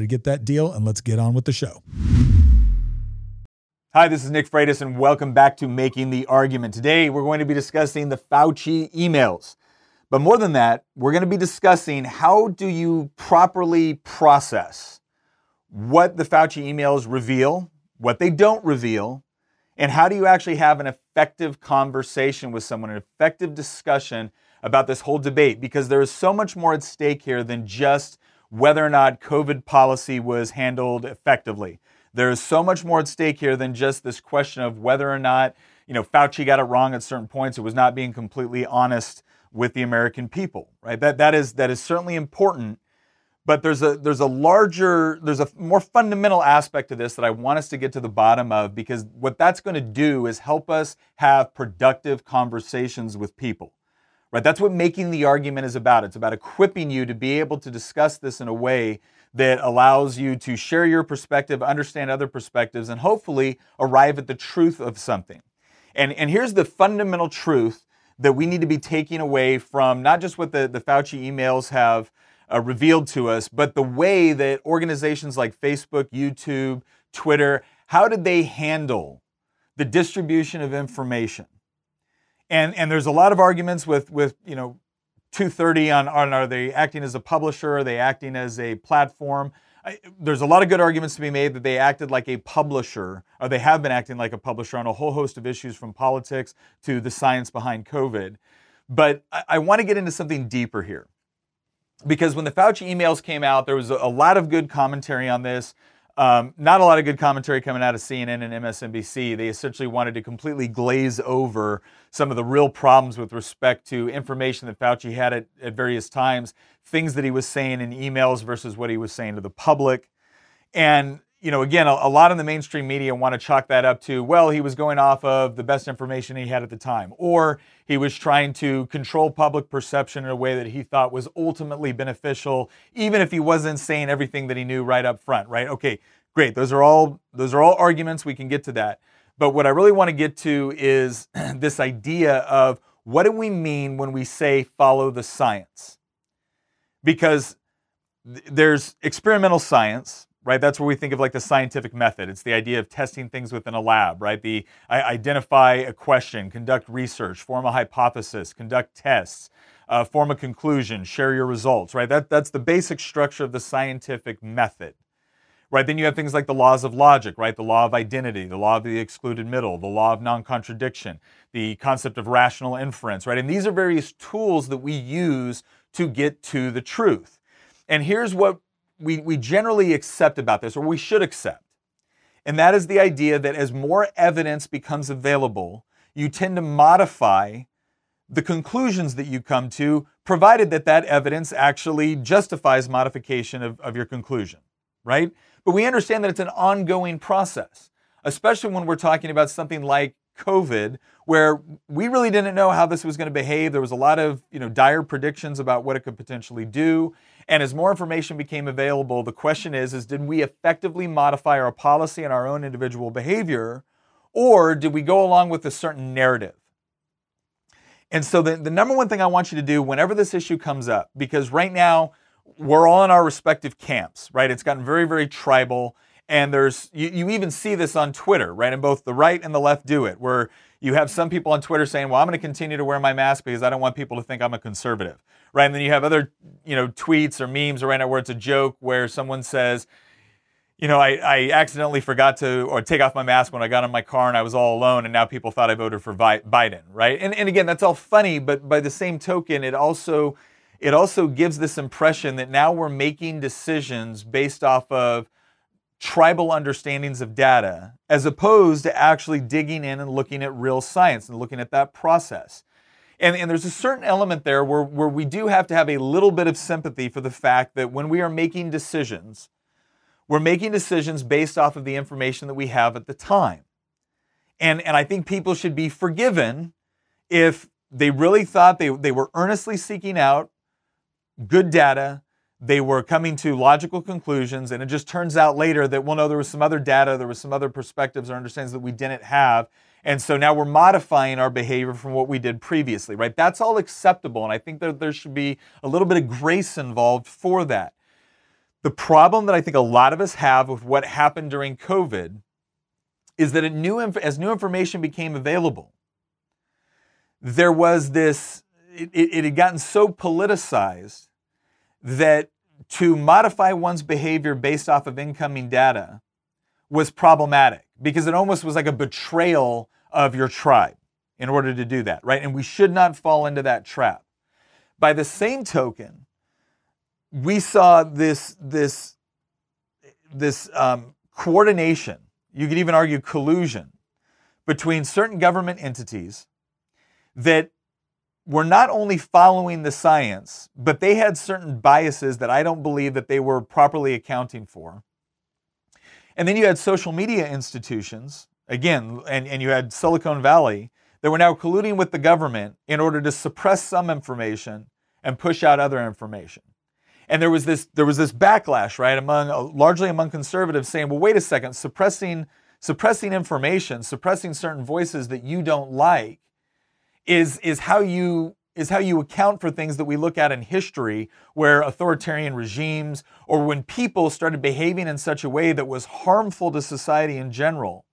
to get that deal, and let's get on with the show. Hi, this is Nick Freitas, and welcome back to Making the Argument. Today, we're going to be discussing the Fauci emails. But more than that, we're going to be discussing how do you properly process what the Fauci emails reveal, what they don't reveal, and how do you actually have an effective conversation with someone, an effective discussion about this whole debate? Because there is so much more at stake here than just whether or not COVID policy was handled effectively. There is so much more at stake here than just this question of whether or not, you know, Fauci got it wrong at certain points. It was not being completely honest with the American people, right? That that is that is certainly important, but there's a there's a larger there's a more fundamental aspect to this that I want us to get to the bottom of because what that's going to do is help us have productive conversations with people. Right? That's what making the argument is about. It's about equipping you to be able to discuss this in a way that allows you to share your perspective, understand other perspectives, and hopefully arrive at the truth of something. And, and here's the fundamental truth that we need to be taking away from not just what the, the Fauci emails have uh, revealed to us, but the way that organizations like Facebook, YouTube, Twitter, how did they handle the distribution of information? And and there's a lot of arguments with with you know 230 on, on are they acting as a publisher? Are they acting as a platform? I, there's a lot of good arguments to be made that they acted like a publisher, or they have been acting like a publisher on a whole host of issues from politics to the science behind COVID. But I, I want to get into something deeper here. Because when the Fauci emails came out, there was a, a lot of good commentary on this. Um, not a lot of good commentary coming out of CNN and MSNBC. They essentially wanted to completely glaze over some of the real problems with respect to information that Fauci had at, at various times, things that he was saying in emails versus what he was saying to the public. And you know, again, a, a, lot of the mainstream media want to chalk that up to, well, he was going off of the best information he had at the time, or he was trying to control public perception in a way that he thought was ultimately beneficial, even if he wasn't saying everything that he knew right up front, right? Okay, great. Those are all those are all arguments. We can get to that. But what I really want to get to is this idea of what do we mean when we say follow the science? Because th- there's experimental science, right? That's where we think of like the scientific method. It's the idea of testing things within a lab, right? The identify a question, conduct research, form a hypothesis, conduct tests, uh, form a conclusion, share your results, right? That, that's the basic structure of the scientific method. Right, then you have things like the laws of logic, right? The law of identity, the law of the excluded middle, the law of non contradiction, the concept of rational inference, right? And these are various tools that we use to get to the truth. And here's what we, we generally accept about this, or we should accept. And that is the idea that as more evidence becomes available, you tend to modify the conclusions that you come to, provided that that evidence actually justifies modification of, of your conclusion, right? But we understand that it's an ongoing process, especially when we're talking about something like COVID, where we really didn't know how this was going to behave. There was a lot of you know dire predictions about what it could potentially do. And as more information became available, the question is, is did we effectively modify our policy and our own individual behavior, or did we go along with a certain narrative? And so the, the number one thing I want you to do whenever this issue comes up, because right now we're all in our respective camps, right? It's gotten very, very tribal. And there's you, you even see this on Twitter, right? And both the right and the left do it, where you have some people on Twitter saying, "Well, I'm going to continue to wear my mask because I don't want people to think I'm a conservative," right? And then you have other, you know, tweets or memes right now where it's a joke where someone says, you know, I, I accidentally forgot to or take off my mask when I got in my car and I was all alone, and now people thought I voted for Biden, right? And and again, that's all funny, but by the same token, it also it also gives this impression that now we're making decisions based off of tribal understandings of data as opposed to actually digging in and looking at real science and looking at that process. And, and there's a certain element there where, where we do have to have a little bit of sympathy for the fact that when we are making decisions, we're making decisions based off of the information that we have at the time. And, and I think people should be forgiven if they really thought they, they were earnestly seeking out good data, they were coming to logical conclusions, and it just turns out later that, well, no, there was some other data, there was some other perspectives or understandings that we didn't have. And so now we're modifying our behavior from what we did previously, right? That's all acceptable. And I think that there should be a little bit of grace involved for that. The problem that I think a lot of us have with what happened during COVID is that new, as new information became available, there was this, it, it, it had gotten so politicized that to modify one's behavior based off of incoming data was problematic because it almost was like a betrayal of your tribe in order to do that, right? And we should not fall into that trap. By the same token, we saw this this this um, coordination. You could even argue collusion between certain government entities that were not only following the science, but they had certain biases that I don't believe that they were properly accounting for. And then you had social media institutions, again, and, and you had Silicon Valley, that were now colluding with the government in order to suppress some information and push out other information and there was this there was this backlash right among uh, largely among conservatives saying well wait a second suppressing suppressing information suppressing certain voices that you don't like is is how you is how you account for things that we look at in history where authoritarian regimes or when people started behaving in such a way that was harmful to society in general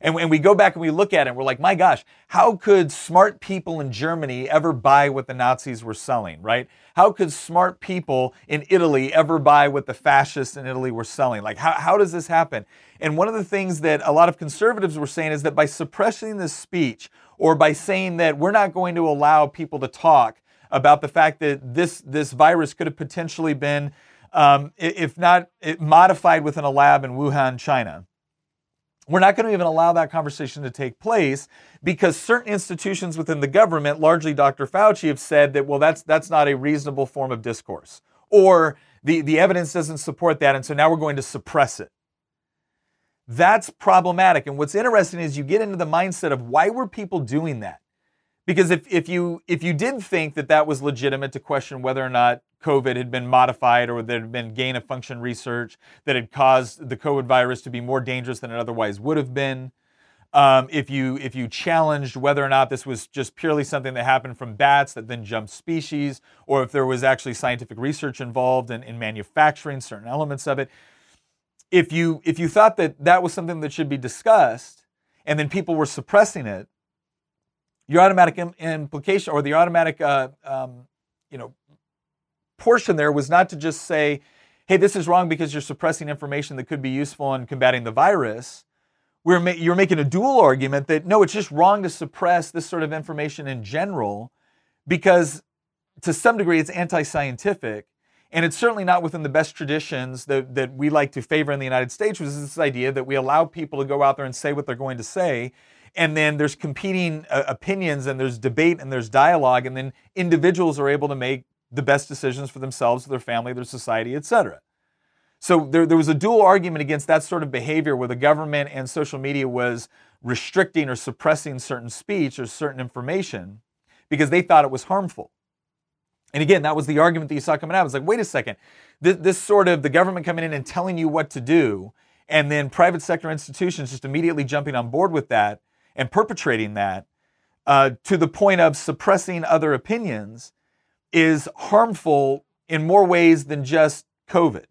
and when we go back and we look at it, we're like, my gosh, how could smart people in Germany ever buy what the Nazis were selling, right? How could smart people in Italy ever buy what the fascists in Italy were selling? Like, how, how does this happen? And one of the things that a lot of conservatives were saying is that by suppressing this speech or by saying that we're not going to allow people to talk about the fact that this, this virus could have potentially been, um, if not modified within a lab in Wuhan, China we're not going to even allow that conversation to take place because certain institutions within the government, largely Dr. Fauci, have said that, well, that's, that's not a reasonable form of discourse. Or the, the evidence doesn't support that, and so now we're going to suppress it. That's problematic. And what's interesting is you get into the mindset of why were people doing that? Because if, if you if you did think that that was legitimate to question whether or not COVID had been modified or there had been gain of function research that had caused the COVID virus to be more dangerous than it otherwise would have been. Um, if you if you challenged whether or not this was just purely something that happened from bats that then jumped species, or if there was actually scientific research involved in, in manufacturing certain elements of it, if you if you thought that that was something that should be discussed, and then people were suppressing it, your automatic implication or the automatic uh, um, you know portion there was not to just say, hey, this is wrong because you're suppressing information that could be useful in combating the virus. We're ma- you're making a dual argument that no, it's just wrong to suppress this sort of information in general because to some degree it's anti scientific. And it's certainly not within the best traditions that, that we like to favor in the United States, which is this idea that we allow people to go out there and say what they're going to say. And then there's competing uh, opinions and there's debate and there's dialogue. And then individuals are able to make the best decisions for themselves, their family, their society, etc. So there, there was a dual argument against that sort of behavior where the government and social media was restricting or suppressing certain speech or certain information because they thought it was harmful. And again, that was the argument that you saw coming out. It was like, wait a second, this, this sort of the government coming in and telling you what to do, and then private sector institutions just immediately jumping on board with that and perpetrating that uh, to the point of suppressing other opinions is harmful in more ways than just COVID.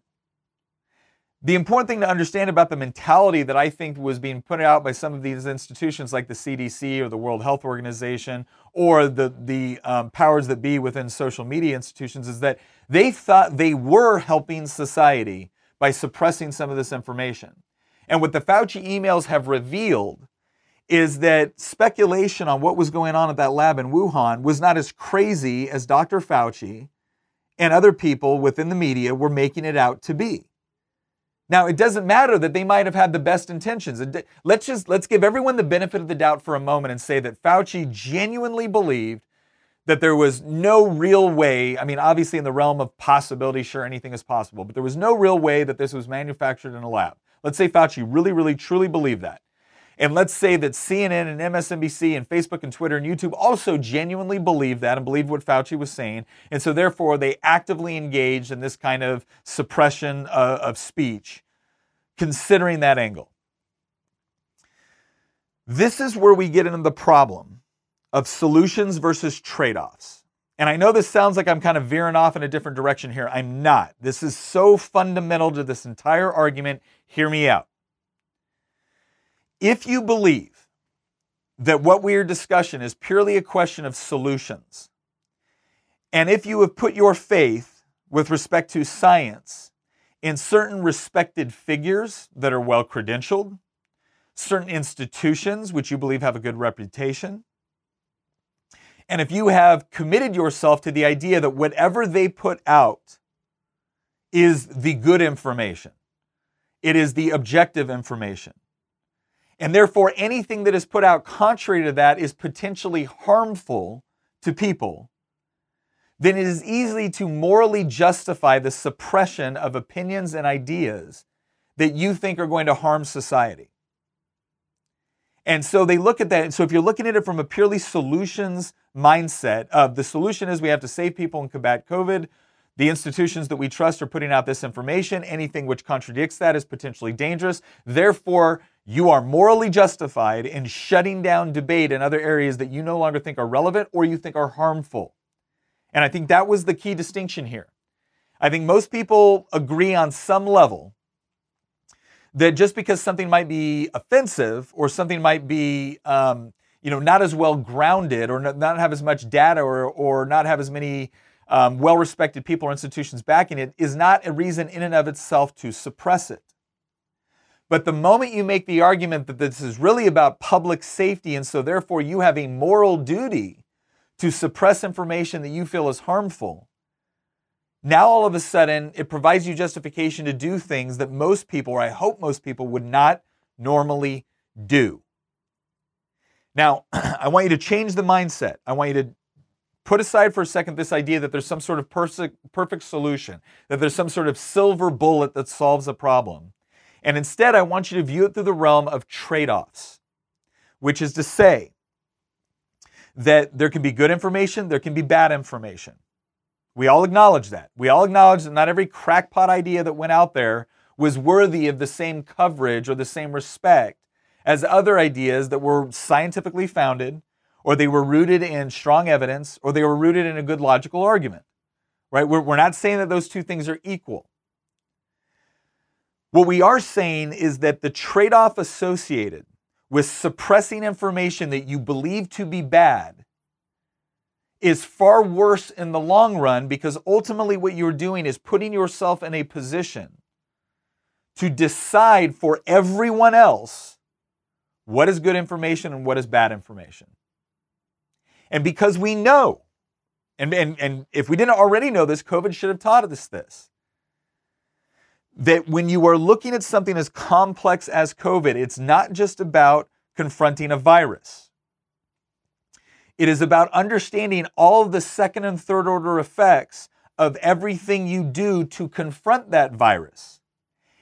The important thing to understand about the mentality that I think was being put out by some of these institutions like the CDC or the World Health Organization or the, the um, powers that be within social media institutions is that they thought they were helping society by suppressing some of this information. And what the Fauci emails have revealed is that speculation on what was going on at that lab in Wuhan was not as crazy as Dr. Fauci and other people within the media were making it out to be. Now, it doesn't matter that they might have had the best intentions. Let's just let's give everyone the benefit of the doubt for a moment and say that Fauci genuinely believed that there was no real way. I mean, obviously in the realm of possibility, sure anything is possible, but there was no real way that this was manufactured in a lab. Let's say Fauci really really truly believed that. And let's say that CNN and MSNBC and Facebook and Twitter and YouTube also genuinely believed that and believed what Fauci was saying. And so, therefore, they actively engaged in this kind of suppression uh, of speech, considering that angle. This is where we get into the problem of solutions versus trade offs. And I know this sounds like I'm kind of veering off in a different direction here. I'm not. This is so fundamental to this entire argument. Hear me out. If you believe that what we are discussing is purely a question of solutions, and if you have put your faith with respect to science in certain respected figures that are well credentialed, certain institutions which you believe have a good reputation, and if you have committed yourself to the idea that whatever they put out is the good information, it is the objective information, and therefore, anything that is put out contrary to that is potentially harmful to people. Then it is easy to morally justify the suppression of opinions and ideas that you think are going to harm society. And so they look at that. So if you're looking at it from a purely solutions mindset of the solution is we have to save people and combat COVID, the institutions that we trust are putting out this information. Anything which contradicts that is potentially dangerous. Therefore, you are morally justified in shutting down debate in other areas that you no longer think are relevant or you think are harmful. And I think that was the key distinction here. I think most people agree on some level that just because something might be offensive or something might be, um, you know, not as well grounded or not have as much data or, or not have as many um, well respected people or institutions backing it, is not a reason in and of itself to suppress it. But the moment you make the argument that this is really about public safety, and so therefore you have a moral duty to suppress information that you feel is harmful, now all of a sudden it provides you justification to do things that most people, or I hope most people, would not normally do. Now, I want you to change the mindset. I want you to put aside for a second this idea that there's some sort of perfect solution, that there's some sort of silver bullet that solves a problem. And instead, I want you to view it through the realm of trade offs, which is to say that there can be good information, there can be bad information. We all acknowledge that. We all acknowledge that not every crackpot idea that went out there was worthy of the same coverage or the same respect as other ideas that were scientifically founded, or they were rooted in strong evidence, or they were rooted in a good logical argument. Right? We're, we're not saying that those two things are equal. What we are saying is that the trade off associated with suppressing information that you believe to be bad is far worse in the long run because ultimately what you're doing is putting yourself in a position to decide for everyone else what is good information and what is bad information. And because we know, and, and, and if we didn't already know this, COVID should have taught us this that when you are looking at something as complex as COVID, it's not just about confronting a virus. It is about understanding all of the second and third order effects of everything you do to confront that virus.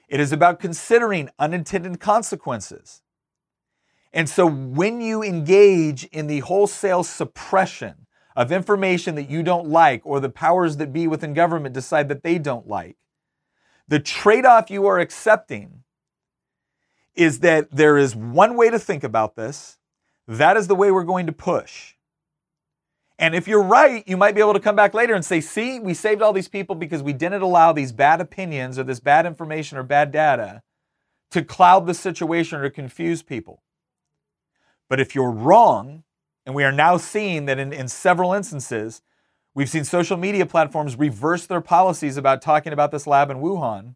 It is about considering unintended consequences. And so when you engage in the wholesale suppression of information that you don't like or the powers that be within government decide that they don't like, the trade off you are accepting is that there is one way to think about this. That is the way we're going to push. And if you're right, you might be able to come back later and say, see, we saved all these people because we didn't allow these bad opinions or this bad information or bad data to cloud the situation or to confuse people. But if you're wrong, and we are now seeing that in, in several instances, we've seen social media platforms reverse their policies about talking about this lab in Wuhan.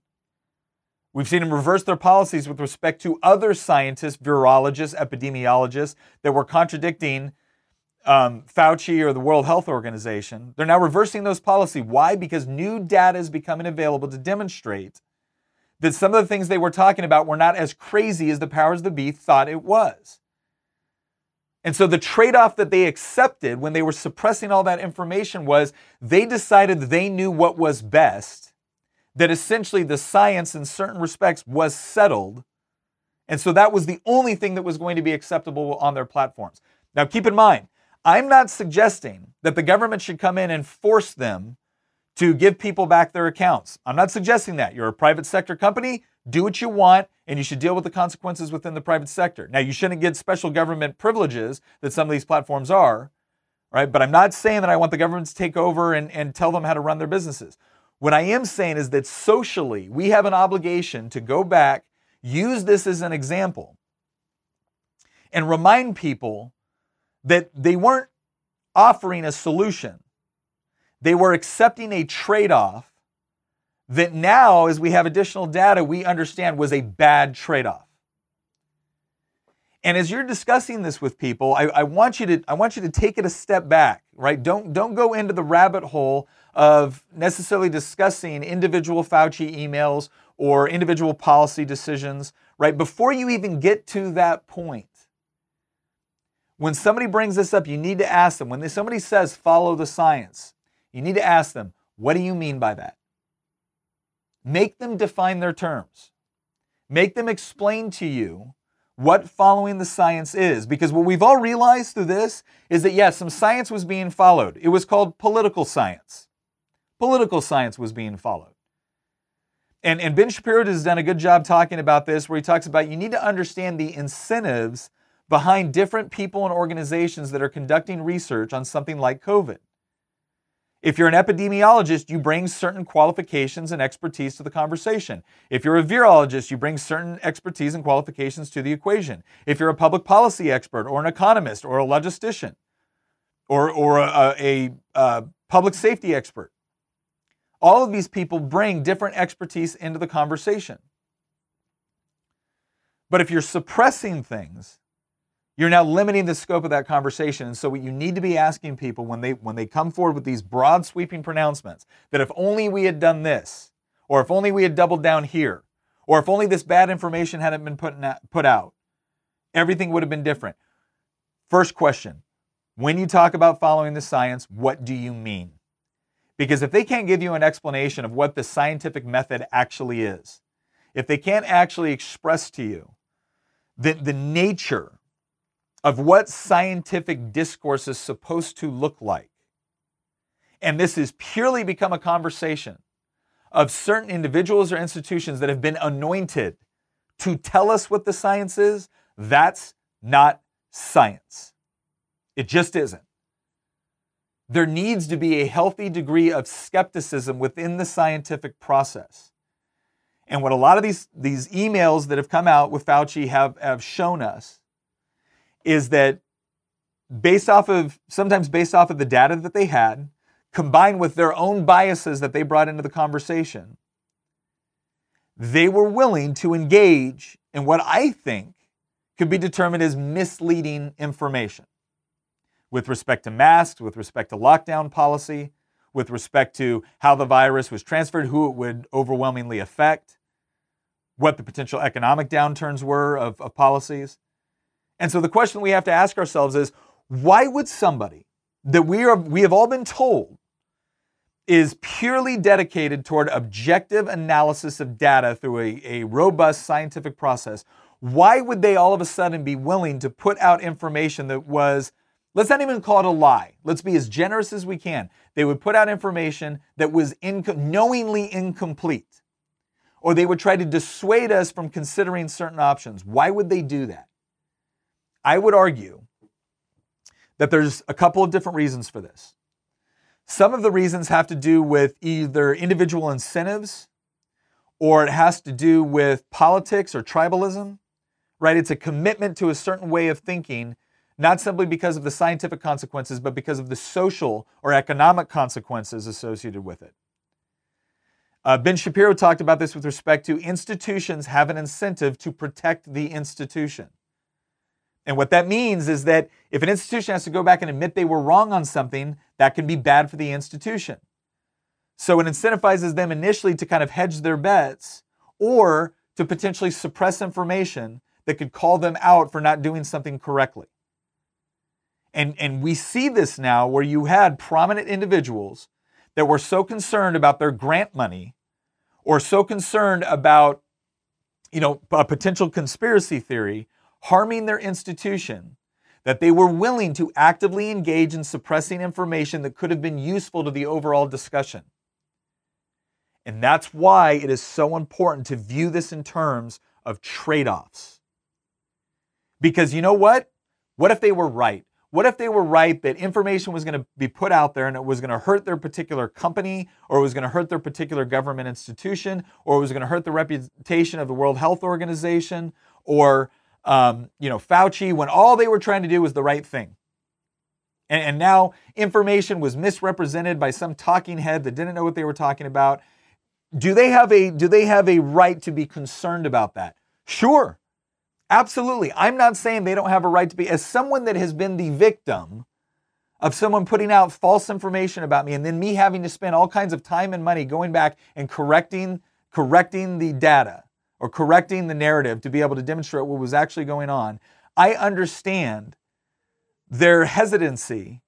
We've seen them reverse their policies with respect to other scientists, virologists, epidemiologists that were contradicting um, Fauci or the World Health Organization. They're now reversing those policies. Why? Because new data is becoming available to demonstrate that some of the things they were talking about were not as crazy as the powers that be thought it was. And so the trade off that they accepted when they were suppressing all that information was they decided they knew what was best, that essentially the science in certain respects was settled. And so that was the only thing that was going to be acceptable on their platforms. Now, keep in mind, I'm not suggesting that the government should come in and force them to give people back their accounts. I'm not suggesting that. You're a private sector company, do what you want, and you should deal with the consequences within the private sector. Now, you shouldn't get special government privileges that some of these platforms are, right? But I'm not saying that I want the government to take over and, and tell them how to run their businesses. What I am saying is that socially, we have an obligation to go back, use this as an example, and remind people that they weren't offering a solution. They were accepting a trade off that now, as we have additional data, we understand was a bad trade off. And as you're discussing this with people, I, I, want you to I want you to take it a step back, right? Don't don't go into the rabbit hole of necessarily discussing individual Fauci emails or individual policy decisions, right? Before you even get to that point, when somebody brings this up, you need to ask them. When somebody says follow the science, you need to ask them, what do you mean by that? Make them define their terms. Make them explain to you what following the science is. Because what we've all realized through this is that, yes, some science was being followed. It was called political science. Political science was being followed. And, and Ben Shapiro has done a good job talking about this, where he talks about you need to understand the incentives behind different people and organizations that are conducting research on something like COVID. If you're an epidemiologist, you bring certain qualifications and expertise to the conversation. If you're a virologist, you bring certain expertise and qualifications to the equation. If you're a public policy expert or an economist or a logistician or, or a, a, a public safety expert, all of these people bring different expertise into the conversation. But if you're suppressing things, you're now limiting the scope of that conversation. And so what you need to be asking people when they when they come forward with these broad sweeping pronouncements that if only we had done this, or if only we had doubled down here, or if only this bad information hadn't been put, put out, everything would have been different. First question, when you talk about following the science, what do you mean? Because if they can't give you an explanation of what the scientific method actually is, if they can't actually express to you the, the nature of what scientific discourse is supposed to look like. And this has purely become a conversation of certain individuals or institutions that have been anointed to tell us what the science is. That's not science. It just isn't. There needs to be a healthy degree of skepticism within the scientific process. And what a lot of these, these emails that have come out with Fauci have, have shown us is that based off of sometimes based off of the data that they had, combined with their own biases that they brought into the conversation, they were willing to engage in what I think could be determined as misleading information with respect to masks, with respect to lockdown policy, with respect to how the virus was transferred, who it would overwhelmingly affect, what the potential economic downturns were of, of policies. And so the question we have to ask ourselves is why would somebody that we are we have all been told is purely dedicated toward objective analysis of data through a, a robust scientific process, why would they all of a sudden be willing to put out information that was, let's not even call it a lie, let's be as generous as we can. They would put out information that was inco- knowingly incomplete, or they would try to dissuade us from considering certain options. Why would they do that? I would argue that there's a couple of different reasons for this. Some of the reasons have to do with either individual incentives or it has to do with politics or tribalism, right? It's a commitment to a certain way of thinking, not simply because of the scientific consequences, but because of the social or economic consequences associated with it. Uh, ben Shapiro talked about this with respect to institutions have an incentive to protect the institution. And what that means is that if an institution has to go back and admit they were wrong on something, that can be bad for the institution. So it incentivizes them initially to kind of hedge their bets or to potentially suppress information that could call them out for not doing something correctly. And, and we see this now where you had prominent individuals that were so concerned about their grant money or so concerned about you know a potential conspiracy theory harming their institution that they were willing to actively engage in suppressing information that could have been useful to the overall discussion. And that's why it is so important to view this in terms of trade offs. Because you know what? What if they were right? What if they were right that information was going to be put out there and it was going to hurt their particular company or it was going to hurt their particular government institution or it was going to hurt the reputation of the World Health Organization or um, you know, Fauci, when all they were trying to do was the right thing. And, and now information was misrepresented by some talking head that didn't know what they were talking about. Do they have a do they have a right to be concerned about that? Sure. Absolutely. I'm not saying they don't have a right to be as someone that has been the victim of someone putting out false information about me and then me having to spend all kinds of time and money going back and correcting correcting the data or correcting the narrative to be able to demonstrate what was actually going on, I understand their hesitancy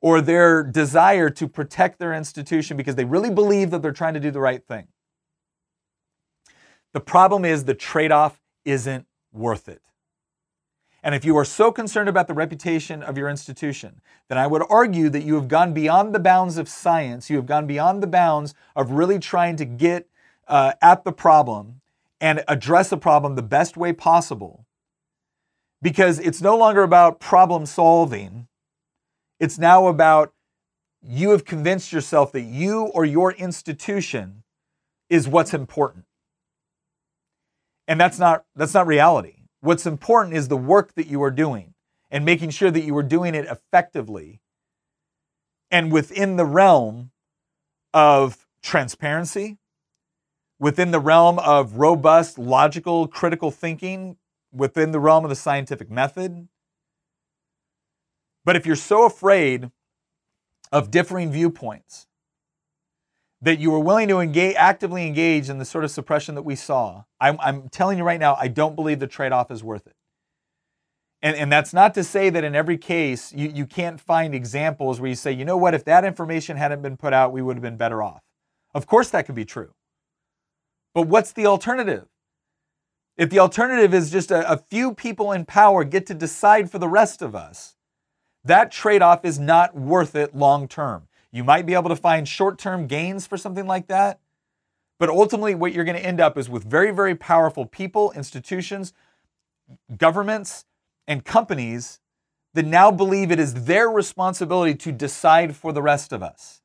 or their desire to protect their institution because they really believe that they're trying to do the right thing. The problem is the trade off isn't worth it. And if you are so concerned about the reputation of your institution, then I would argue that you have gone beyond the bounds of science. You have gone beyond the bounds of really trying to get uh, at the problem and address the problem the best way possible. Because it's no longer about problem solving, it's now about you have convinced yourself that you or your institution is what's important. And that's not, that's not reality. What's important is the work that you are doing and making sure that you are doing it effectively and within the realm of transparency, within the realm of robust, logical, critical thinking, within the realm of the scientific method. But if you're so afraid of differing viewpoints that you are willing to engage, actively engage in the sort of suppression that we saw, I'm, I'm telling you right now, I don't believe the trade off is worth it. And, and that's not to say that in every case you, you can't find examples where you say, you know what, if that information hadn't been put out, we would have been better off. Of course, that could be true. But what's the alternative? If the alternative is just a, a few people in power get to decide for the rest of us, that trade off is not worth it long term. You might be able to find short term gains for something like that, but ultimately, what you're going to end up is with very, very powerful people, institutions, governments, and companies that now believe it is their responsibility to decide for the rest of us.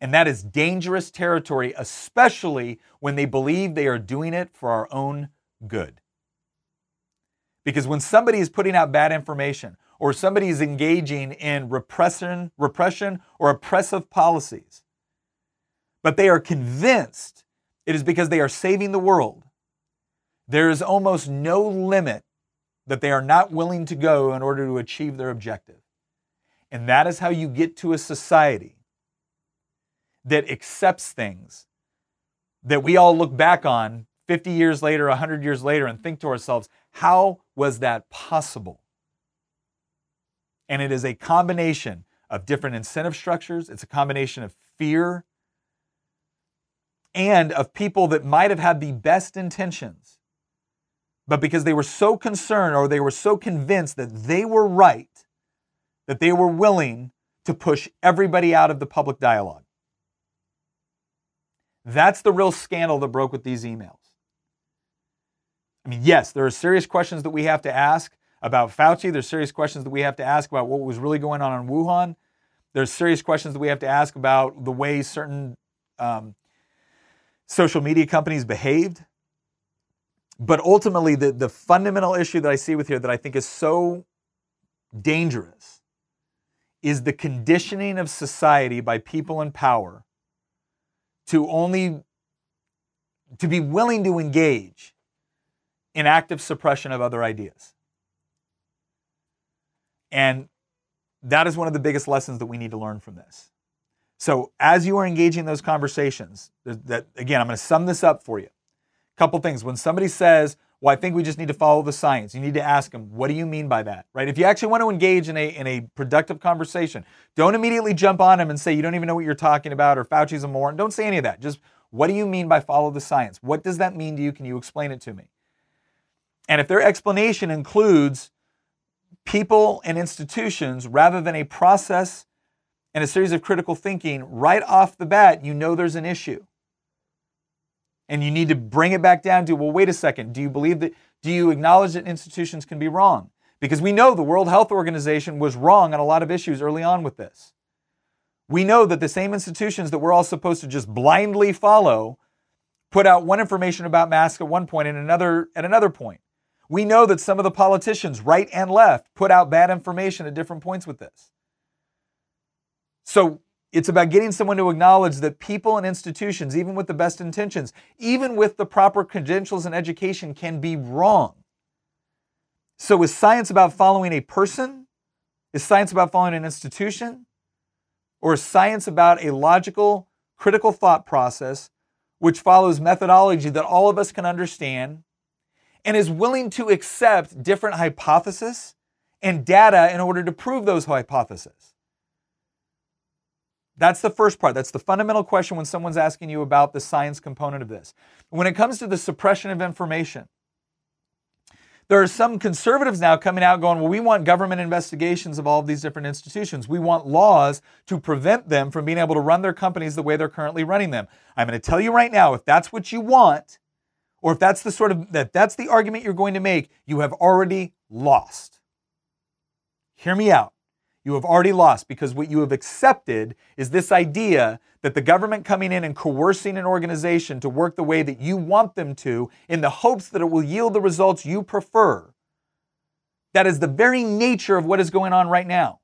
And that is dangerous territory, especially when they believe they are doing it for our own good. Because when somebody is putting out bad information or somebody is engaging in repression, repression or oppressive policies, but they are convinced it is because they are saving the world, there is almost no limit that they are not willing to go in order to achieve their objective. And that is how you get to a society that accepts things that we all look back on 50 years later, 100 years later, and think to ourselves, how was that possible? And it is a combination of different incentive structures, it's a combination of fear and of people that might have had the best intentions, but because they were so concerned or they were so convinced that they were right, that they were willing to push everybody out of the public dialogue. That's the real scandal that broke with these emails. I mean, yes, there are serious questions that we have to ask about Fauci. There's serious questions that we have to ask about what was really going on in Wuhan. There's serious questions that we have to ask about the way certain um, social media companies behaved. But ultimately, the, the fundamental issue that I see with here that I think is so dangerous is the conditioning of society by people in power to only to be willing to engage in active suppression of other ideas. And that is one of the biggest lessons that we need to learn from this. So, as you are engaging those conversations, that again, I'm going to sum this up for you. A couple things. When somebody says, "Well, I think we just need to follow the science," you need to ask them, "What do you mean by that?" Right? If you actually want to engage in a in a productive conversation, don't immediately jump on them and say you don't even know what you're talking about or Fauci's a moron. Don't say any of that. Just what do you mean by follow the science? What does that mean to you? Can you explain it to me? And if their explanation includes people and institutions rather than a process and a series of critical thinking, right off the bat, you know there's an issue. And you need to bring it back down to, well, wait a second. Do you believe that, do you acknowledge that institutions can be wrong? Because we know the World Health Organization was wrong on a lot of issues early on with this. We know that the same institutions that we're all supposed to just blindly follow put out one information about masks at one point and another at another point. We know that some of the politicians, right and left, put out bad information at different points with this. So it's about getting someone to acknowledge that people and institutions, even with the best intentions, even with the proper credentials and education, can be wrong. So is science about following a person? Is science about following an institution? Or is science about a logical, critical thought process which follows methodology that all of us can understand and is willing to accept different hypotheses and data in order to prove those hypotheses? That's the first part. That's the fundamental question when someone's asking you about the science component of this. When it comes to the suppression of information, there are some conservatives now coming out going, well, we want government investigations of all of these different institutions. We want laws to prevent them from being able to run their companies the way they're currently running them. I'm going to tell you right now, if that's what you want, or if that's the sort of that that's the argument you're going to make, you have already lost. Hear me out. You have already lost because what you have accepted is this idea that the government coming in and coercing an organization to work the way that you want them to in the hopes that it will yield the results you prefer. That is the very nature of what is going on right now.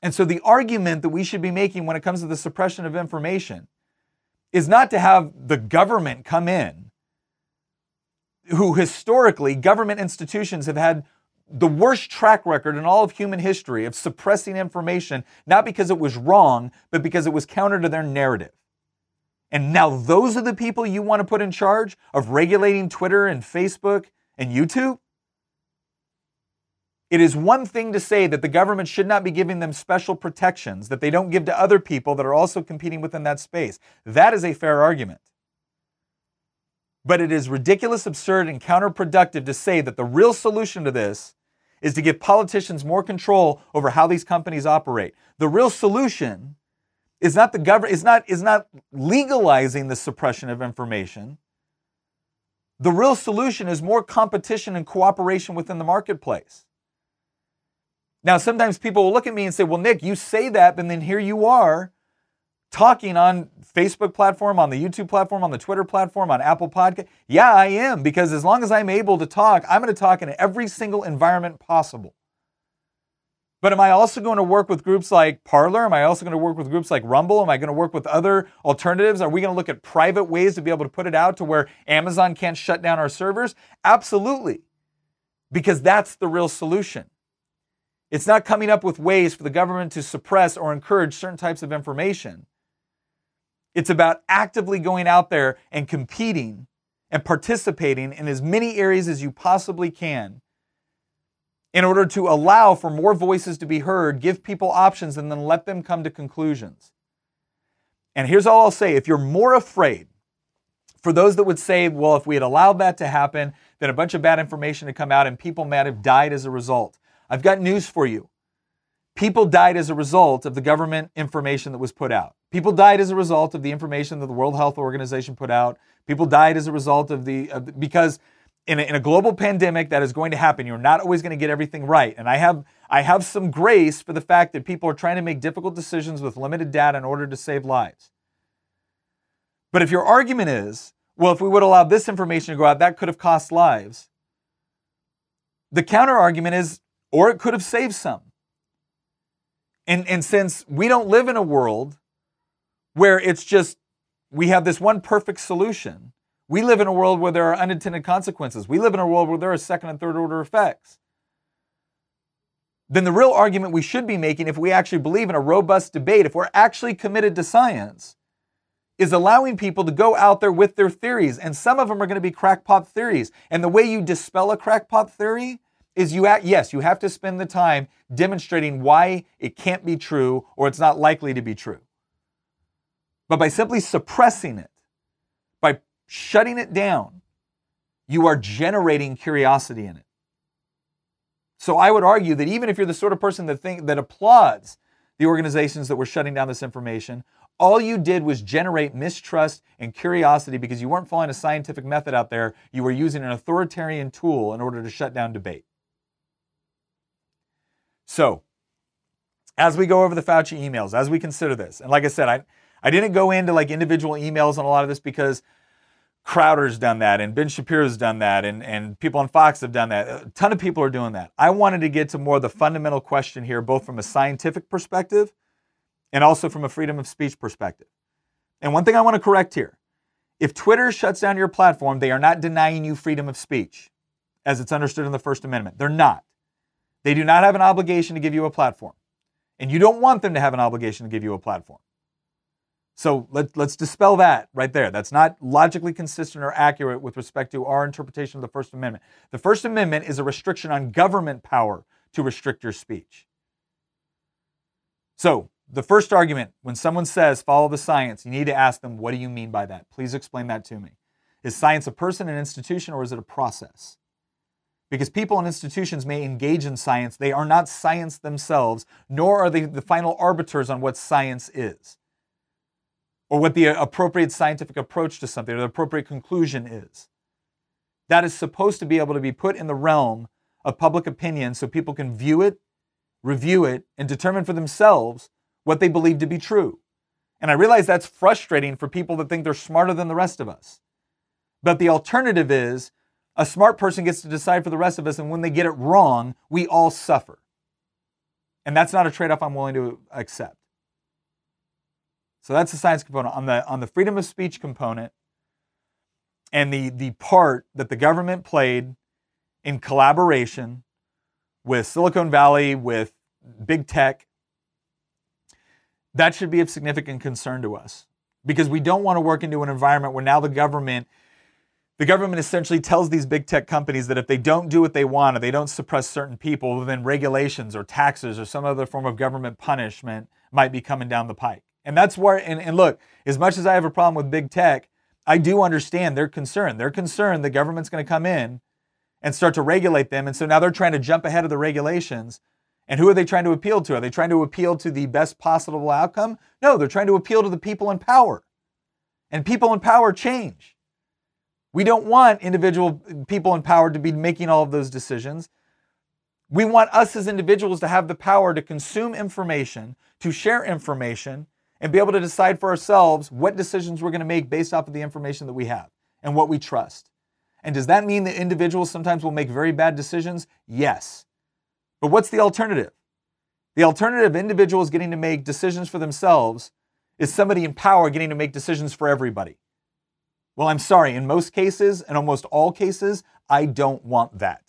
And so the argument that we should be making when it comes to the suppression of information is not to have the government come in, who historically government institutions have had the worst track record in all of human history of suppressing information, not because it was wrong, but because it was counter to their narrative. And now those are the people you want to put in charge of regulating Twitter and Facebook and YouTube? It is one thing to say that the government should not be giving them special protections that they don't give to other people that are also competing within that space. That is a fair argument. But it is ridiculous, absurd, and counterproductive to say that the real solution to this is to give politicians more control over how these companies operate. The real solution is not the government is not is not legalizing the suppression of information. The real solution is more competition and cooperation within the marketplace. Now, sometimes people will look at me and say, Well, Nick, you say that, but then here you are talking on Facebook platform, on the YouTube platform, on the Twitter platform, on Apple Podcast. Yeah, I am, because as long as I'm able to talk, I'm going to talk in every single environment possible. But am I also going to work with groups like Parler? Am I also going to work with groups like Rumble? Am I going to work with other alternatives? Are we going to look at private ways to be able to put it out to where Amazon can't shut down our servers? Absolutely. Because that's the real solution. It's not coming up with ways for the government to suppress or encourage certain types of information. It's about actively going out there and competing and participating in as many areas as you possibly can in order to allow for more voices to be heard, give people options, and then let them come to conclusions. And here's all I'll say if you're more afraid, for those that would say, well, if we had allowed that to happen, then a bunch of bad information had come out and people might have died as a result. I've got news for you. People died as a result of the government information that was put out. People died as a result of the information that the World Health Organization put out. People died as a result of the, of, because in a, in a global pandemic that is going to happen. You're not always going to get everything right. And I have I have some grace for the fact that people are trying to make difficult decisions with limited data in order to save lives. But if your argument is, well, if we would allow this information to go out, that could have cost lives. The counter argument is, or it could have saved some. And, and since we don't live in a world where it's just we have this one perfect solution, we live in a world where there are unintended consequences. We live in a world where there are second and third order effects. Then the real argument we should be making, if we actually believe in a robust debate, if we're actually committed to science, is allowing people to go out there with their theories. And some of them are going to be crackpot theories. And the way you dispel a crackpot theory is you, act, yes, you have to spend the time demonstrating why it can't be true or it's not likely to be true. But by simply suppressing it, by shutting it down, you are generating curiosity in it. So I would argue that even if you're the sort of person that think that applauds the organizations that were shutting down this information, all you did was generate mistrust and curiosity because you weren't following a scientific method out there. You were using an authoritarian tool in order to shut down debate. So, as we go over the Fauci emails, as we consider this, and like I said, I, I didn't go into like individual emails on a lot of this because Crowder's done that, and Ben Shapiro's done that, and, and people on Fox have done that. A ton of people are doing that. I wanted to get to more of the fundamental question here, both from a scientific perspective and also from a freedom of speech perspective. And one thing I want to correct here if Twitter shuts down your platform, they are not denying you freedom of speech as it's understood in the First Amendment. They're not. They do not have an obligation to give you a platform. And you don't want them to have an obligation to give you a platform. So let, let's dispel that right there. That's not logically consistent or accurate with respect to our interpretation of the First Amendment. The First Amendment is a restriction on government power to restrict your speech. So, the first argument when someone says follow the science, you need to ask them, what do you mean by that? Please explain that to me. Is science a person, an institution, or is it a process? Because people and institutions may engage in science, they are not science themselves, nor are they the final arbiters on what science is or what the appropriate scientific approach to something or the appropriate conclusion is. That is supposed to be able to be put in the realm of public opinion so people can view it, review it, and determine for themselves what they believe to be true. And I realize that's frustrating for people that think they're smarter than the rest of us. But the alternative is a smart person gets to decide for the rest of us, and when they get it wrong, we all suffer. And that's not a trade off I'm willing to accept. So that's the science component. On the on the freedom of speech component and the the part that the government played in collaboration with Silicon Valley, with big tech, that should be of significant concern to us because we don't want to work into an environment where now the government the government essentially tells these big tech companies that if they don't do what they want or they don't suppress certain people, then regulations or taxes or some other form of government punishment might be coming down the pike. And that's where, and, and look, as much as I have a problem with big tech, I do understand their concern. They're concerned the government's going to come in and start to regulate them. And so now they're trying to jump ahead of the regulations. And who are they trying to appeal to? Are they trying to appeal to the best possible outcome? No, they're trying to appeal to the people in power. And people in power change. We don't want individual people in power to be making all of those decisions. We want us as individuals to have the power to consume information, to share information, and be able to decide for ourselves what decisions we're going to make based off of the information that we have and what we trust. And does that mean that individuals sometimes will make very bad decisions? Yes. But what's the alternative? The alternative of individuals getting to make decisions for themselves is somebody in power getting to make decisions for everybody. Well, I'm sorry, in most cases, in almost all cases, I don't want that.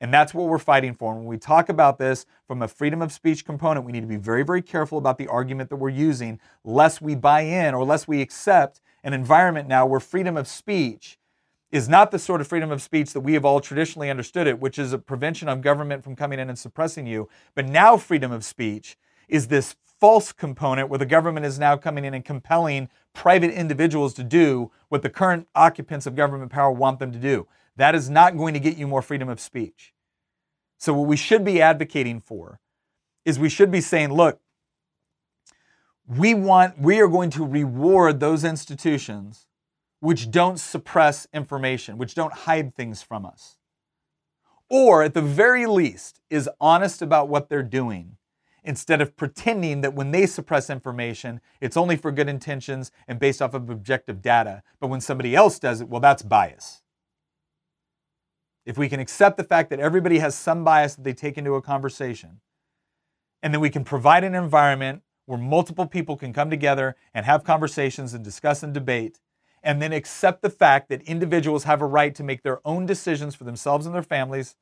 And that's what we're fighting for. When we talk about this from a freedom of speech component, we need to be very, very careful about the argument that we're using, lest we buy in or lest we accept an environment now where freedom of speech is not the sort of freedom of speech that we have all traditionally understood it, which is a prevention of government from coming in and suppressing you. But now, freedom of speech is this false component where the government is now coming in and compelling private individuals to do what the current occupants of government power want them to do. That is not going to get you more freedom of speech. So, what we should be advocating for is we should be saying, look, we want, we are going to reward those institutions which don't suppress information, which don't hide things from us. Or at the very least, is honest about what they're doing instead of pretending that when they suppress information, it's only for good intentions and based off of objective data. But when somebody else does it, well, that's bias. If we can accept the fact that everybody has some bias that they take into a conversation, and then we can provide an environment where multiple people can come together and have conversations and discuss and debate, and then accept the fact that individuals have a right to make their own decisions for themselves and their families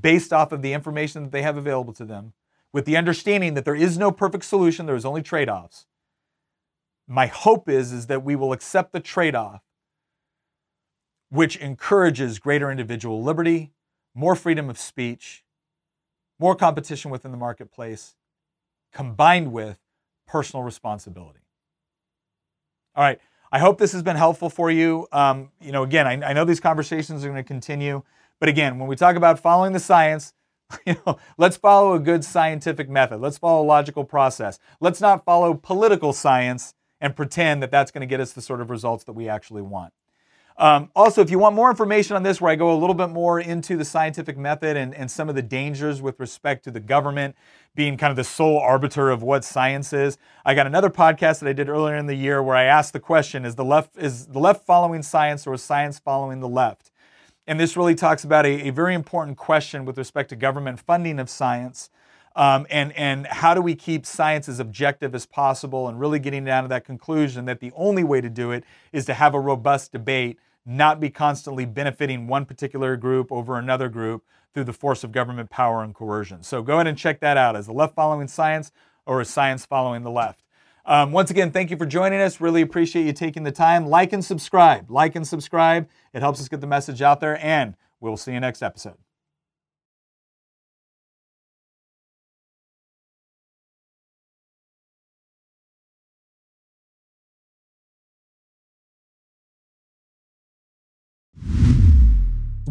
based off of the information that they have available to them, with the understanding that there is no perfect solution, there is only trade offs. My hope is, is that we will accept the trade off, which encourages greater individual liberty, more freedom of speech, more competition within the marketplace, combined with personal responsibility. All right. I hope this has been helpful for you. Um, you know, again, I, I know these conversations are going to continue, but again, when we talk about following the science, you know, let's follow a good scientific method. Let's follow a logical process. Let's not follow political science and pretend that that's going to get us the sort of results that we actually want. Um, also, if you want more information on this, where I go a little bit more into the scientific method and, and some of the dangers with respect to the government being kind of the sole arbiter of what science is, I got another podcast that I did earlier in the year where I asked the question: Is the left is the left following science or is science following the left? And this really talks about a, a very important question with respect to government funding of science. Um, and, and how do we keep science as objective as possible and really getting down to that conclusion that the only way to do it is to have a robust debate, not be constantly benefiting one particular group over another group through the force of government power and coercion. So go ahead and check that out. Is the left following science or is science following the left? Um, once again, thank you for joining us. Really appreciate you taking the time. Like and subscribe. Like and subscribe. It helps us get the message out there, and we'll see you next episode.